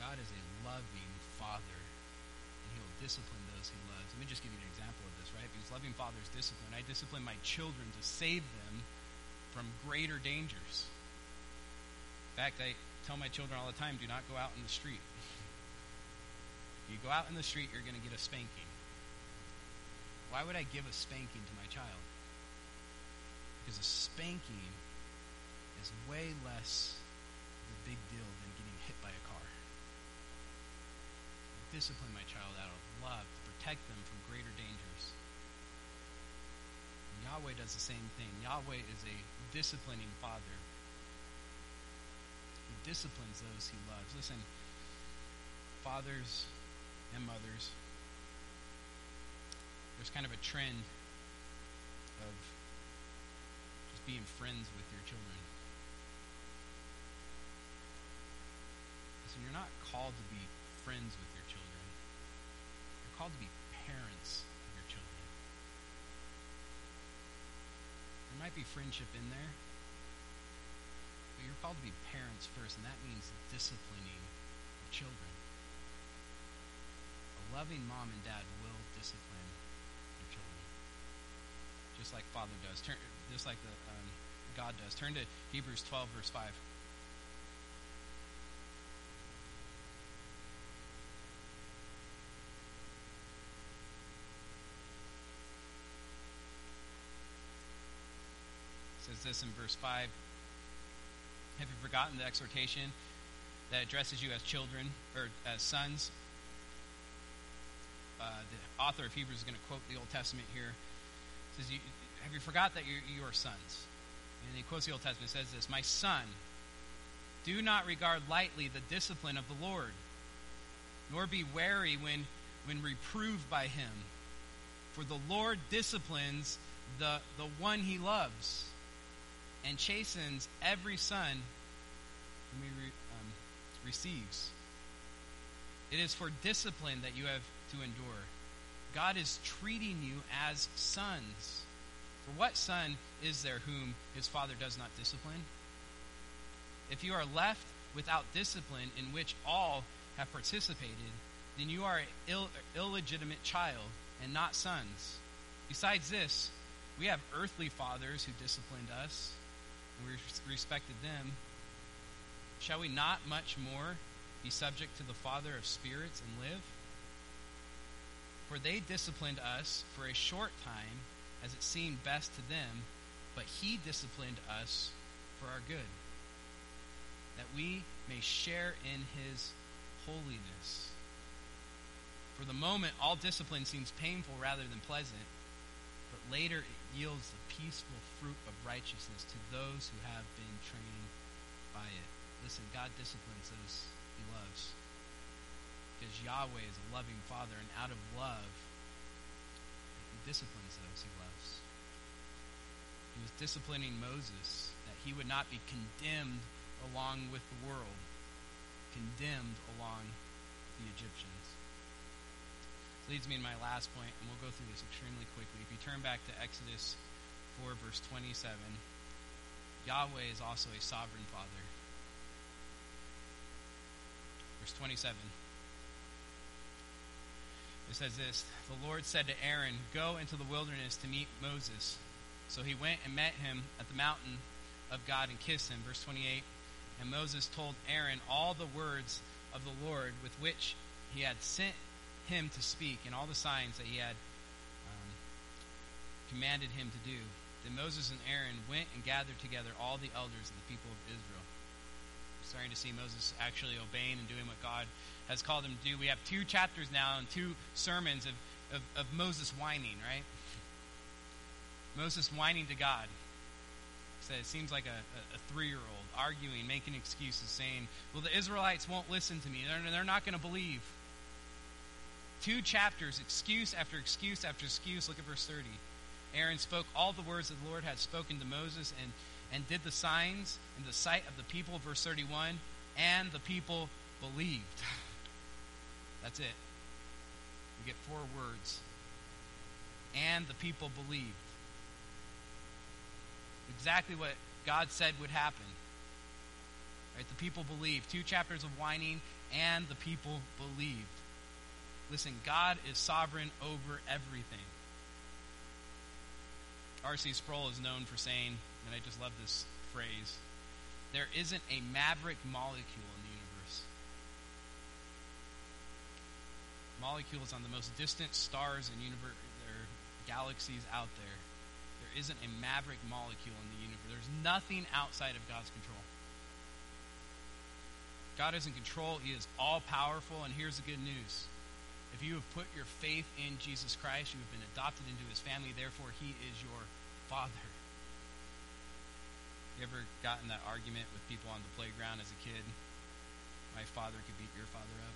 God is a loving Father, and He will discipline those He loves. Let me just give you an example of this, right? Because loving fathers discipline. I discipline my children to save them from greater dangers In fact, I tell my children all the time do not go out in the street. If you go out in the street, you're going to get a spanking. Why would I give a spanking to my child? Because a spanking is way less of a big deal than getting hit by a car. I discipline my child out of love to protect them from greater dangers. And Yahweh does the same thing. Yahweh is a disciplining father He disciplines those he loves. Listen, fathers and mothers, there's kind of a trend of just being friends with your children. Listen, you're not called to be friends with your children. You're called to be parents of your children. There might be friendship in there. But you're called to be parents first, and that means disciplining your children. A loving mom and dad will discipline your children, just like Father does. Turn, just like the um, God does. Turn to Hebrews 12, verse 5. says this in verse 5 have you forgotten the exhortation that addresses you as children or as sons. Uh, the author of Hebrews is going to quote the Old Testament here. It says, "Have you forgot that you're, you are sons?" And he quotes the Old Testament. Says this, "My son, do not regard lightly the discipline of the Lord, nor be wary when when reproved by him, for the Lord disciplines the the one he loves, and chastens every son whom he re, um, receives." It is for discipline that you have to endure. God is treating you as sons. For what son is there whom his father does not discipline? If you are left without discipline in which all have participated, then you are an Ill, illegitimate child and not sons. Besides this, we have earthly fathers who disciplined us, and we respected them. Shall we not much more be subject to the Father of spirits and live? For they disciplined us for a short time, as it seemed best to them, but he disciplined us for our good, that we may share in his holiness. For the moment, all discipline seems painful rather than pleasant, but later it yields the peaceful fruit of righteousness to those who have been trained by it. Listen, God disciplines those he loves because Yahweh is a loving Father, and out of love, He disciplines those He loves. He was disciplining Moses that he would not be condemned along with the world, condemned along the Egyptians. Leads me to my last point, and we'll go through this extremely quickly. If you turn back to Exodus 4, verse 27, Yahweh is also a sovereign Father. Verse 27. It says this The Lord said to Aaron, Go into the wilderness to meet Moses. So he went and met him at the mountain of God and kissed him. Verse 28 And Moses told Aaron all the words of the Lord with which he had sent him to speak, and all the signs that he had um, commanded him to do. Then Moses and Aaron went and gathered together all the elders of the people of Israel. Starting to see Moses actually obeying and doing what God has called him to do. We have two chapters now and two sermons of, of, of Moses whining, right? Moses whining to God. So it seems like a, a, a three year old arguing, making excuses, saying, Well, the Israelites won't listen to me. They're, they're not going to believe. Two chapters, excuse after excuse after excuse. Look at verse 30. Aaron spoke all the words that the Lord had spoken to Moses and, and did the signs in the sight of the people, verse 31, and the people believed. That's it. We get four words. And the people believed. Exactly what God said would happen. Right? The people believed. Two chapters of whining, and the people believed. Listen, God is sovereign over everything. R.C. Sproul is known for saying, and I just love this phrase, there isn't a maverick molecule in the universe. Molecules on the most distant stars and universe, galaxies out there. There isn't a maverick molecule in the universe. There's nothing outside of God's control. God is in control. He is all powerful. And here's the good news. If you have put your faith in Jesus Christ, you have been adopted into his family. Therefore, he is your father. You ever gotten that argument with people on the playground as a kid? My father could beat your father up.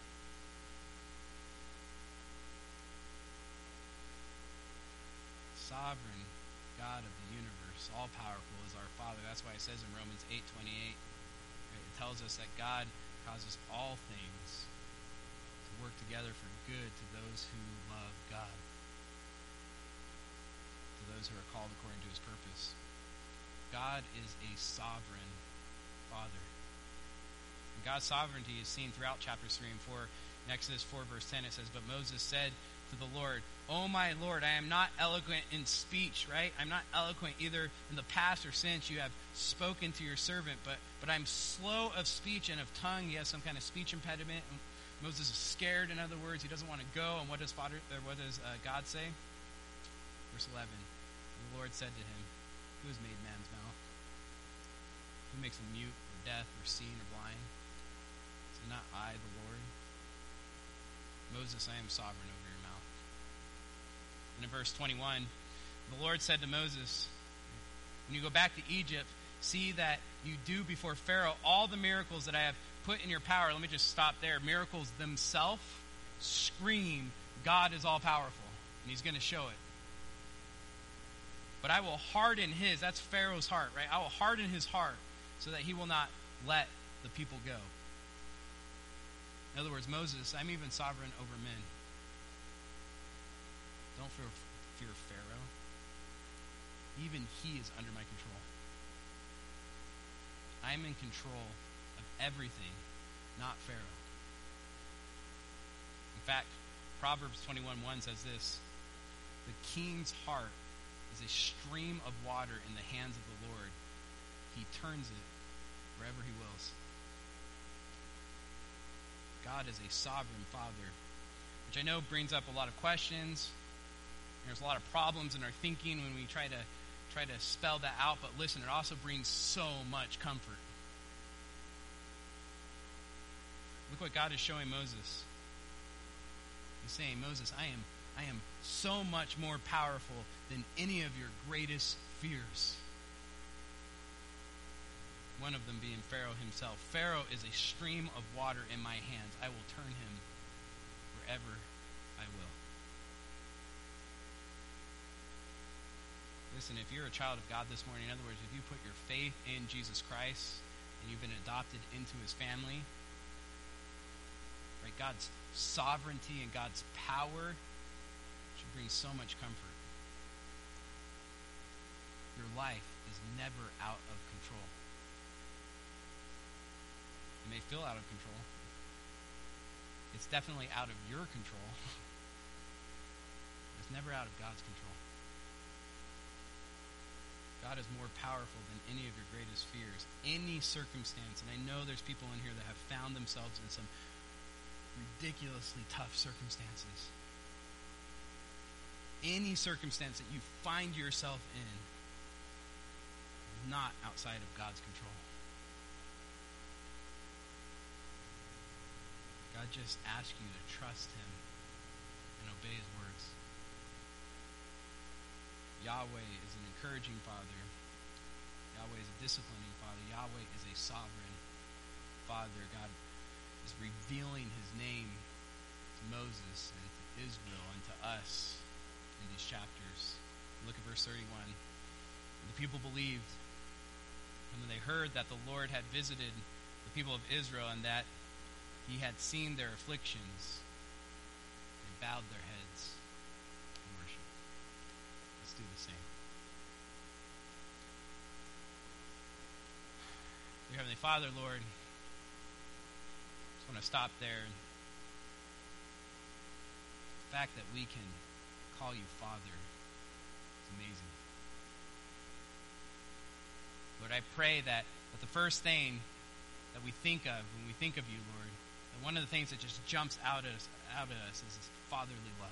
Sovereign God of the universe, all powerful is our Father. That's why it says in Romans 8:28, it tells us that God causes all things work together for good to those who love God, to those who are called according to his purpose. God is a sovereign Father. And God's sovereignty is seen throughout chapters 3 and 4. In Exodus 4, verse 10, it says, But Moses said to the Lord, Oh my Lord, I am not eloquent in speech, right? I'm not eloquent either in the past or since you have spoken to your servant, but, but I'm slow of speech and of tongue. He has some kind of speech impediment. Moses is scared, in other words. He doesn't want to go. And what does, Father, what does uh, God say? Verse 11. The Lord said to him, Who has made man's mouth? Who makes him mute or deaf or seen or blind? Is it not I, the Lord? Moses, I am sovereign over your mouth. And in verse 21, the Lord said to Moses, When you go back to Egypt, see that you do before Pharaoh all the miracles that I have put in your power. Let me just stop there. Miracles themselves scream, God is all powerful, and he's going to show it. But I will harden his, that's Pharaoh's heart, right? I will harden his heart so that he will not let the people go. In other words, Moses, I'm even sovereign over men. Don't fear, fear Pharaoh. Even he is under my control. I'm in control everything, not Pharaoh. In fact, Proverbs 21:1 says this The king's heart is a stream of water in the hands of the Lord. He turns it wherever he wills. God is a sovereign Father, which I know brings up a lot of questions. There's a lot of problems in our thinking when we try to try to spell that out, but listen, it also brings so much comfort. Look what God is showing Moses. He's saying, Moses, I am I am so much more powerful than any of your greatest fears one of them being Pharaoh himself. Pharaoh is a stream of water in my hands. I will turn him wherever I will. Listen, if you're a child of God this morning, in other words, if you put your faith in Jesus Christ and you've been adopted into his family, right, God's sovereignty and God's power should bring so much comfort. Your life is never out of control. It may feel out of control. It's definitely out of your control. it's never out of God's control. God is more powerful than any of your greatest fears. Any circumstance, and I know there's people in here that have found themselves in some ridiculously tough circumstances. Any circumstance that you find yourself in not outside of God's control. God just asks you to trust Him and obey His words. Yahweh is an encouraging Father. Yahweh is a disciplining Father. Yahweh is a sovereign Father. God is revealing His name to Moses and to Israel and to us in these chapters. Look at verse 31. The people believed, and when they heard that the Lord had visited the people of Israel and that he had seen their afflictions. They bowed their heads in worship. Let's do the same. Dear Heavenly Father, Lord, just want to stop there. The fact that we can call you Father is amazing. Lord, I pray that, that the first thing that we think of when we think of you, Lord, that one of the things that just jumps out at us, out at us is fatherly love.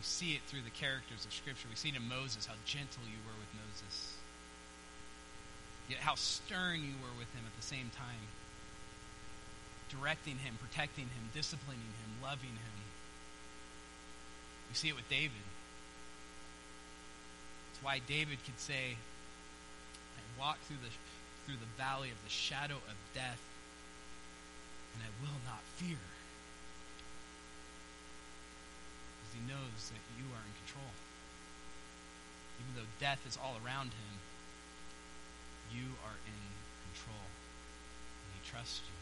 We see it through the characters of Scripture. We see it in Moses, how gentle you were with Moses. Yet how stern you were with him at the same time. Directing him, protecting him, disciplining him, loving him. We see it with David. It's why David could say, I walk through the through the valley of the shadow of death, and I will not fear. Because he knows that you are in control. Even though death is all around him, you are in control. And he trusts you.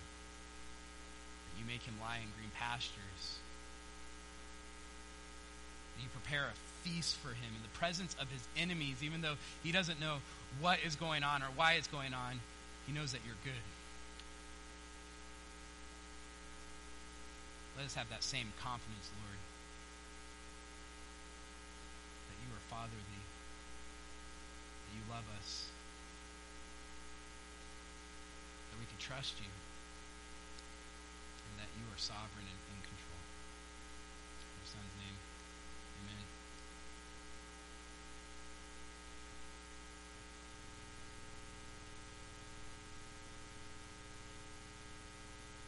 That you make him lie in green pastures. That you prepare a feast for him in the presence of his enemies, even though he doesn't know what is going on or why it's going on, he knows that you're good. Let us have that same confidence, Lord, that you are fatherly, that you love us, trust you and that you are sovereign and in control. In your son's name.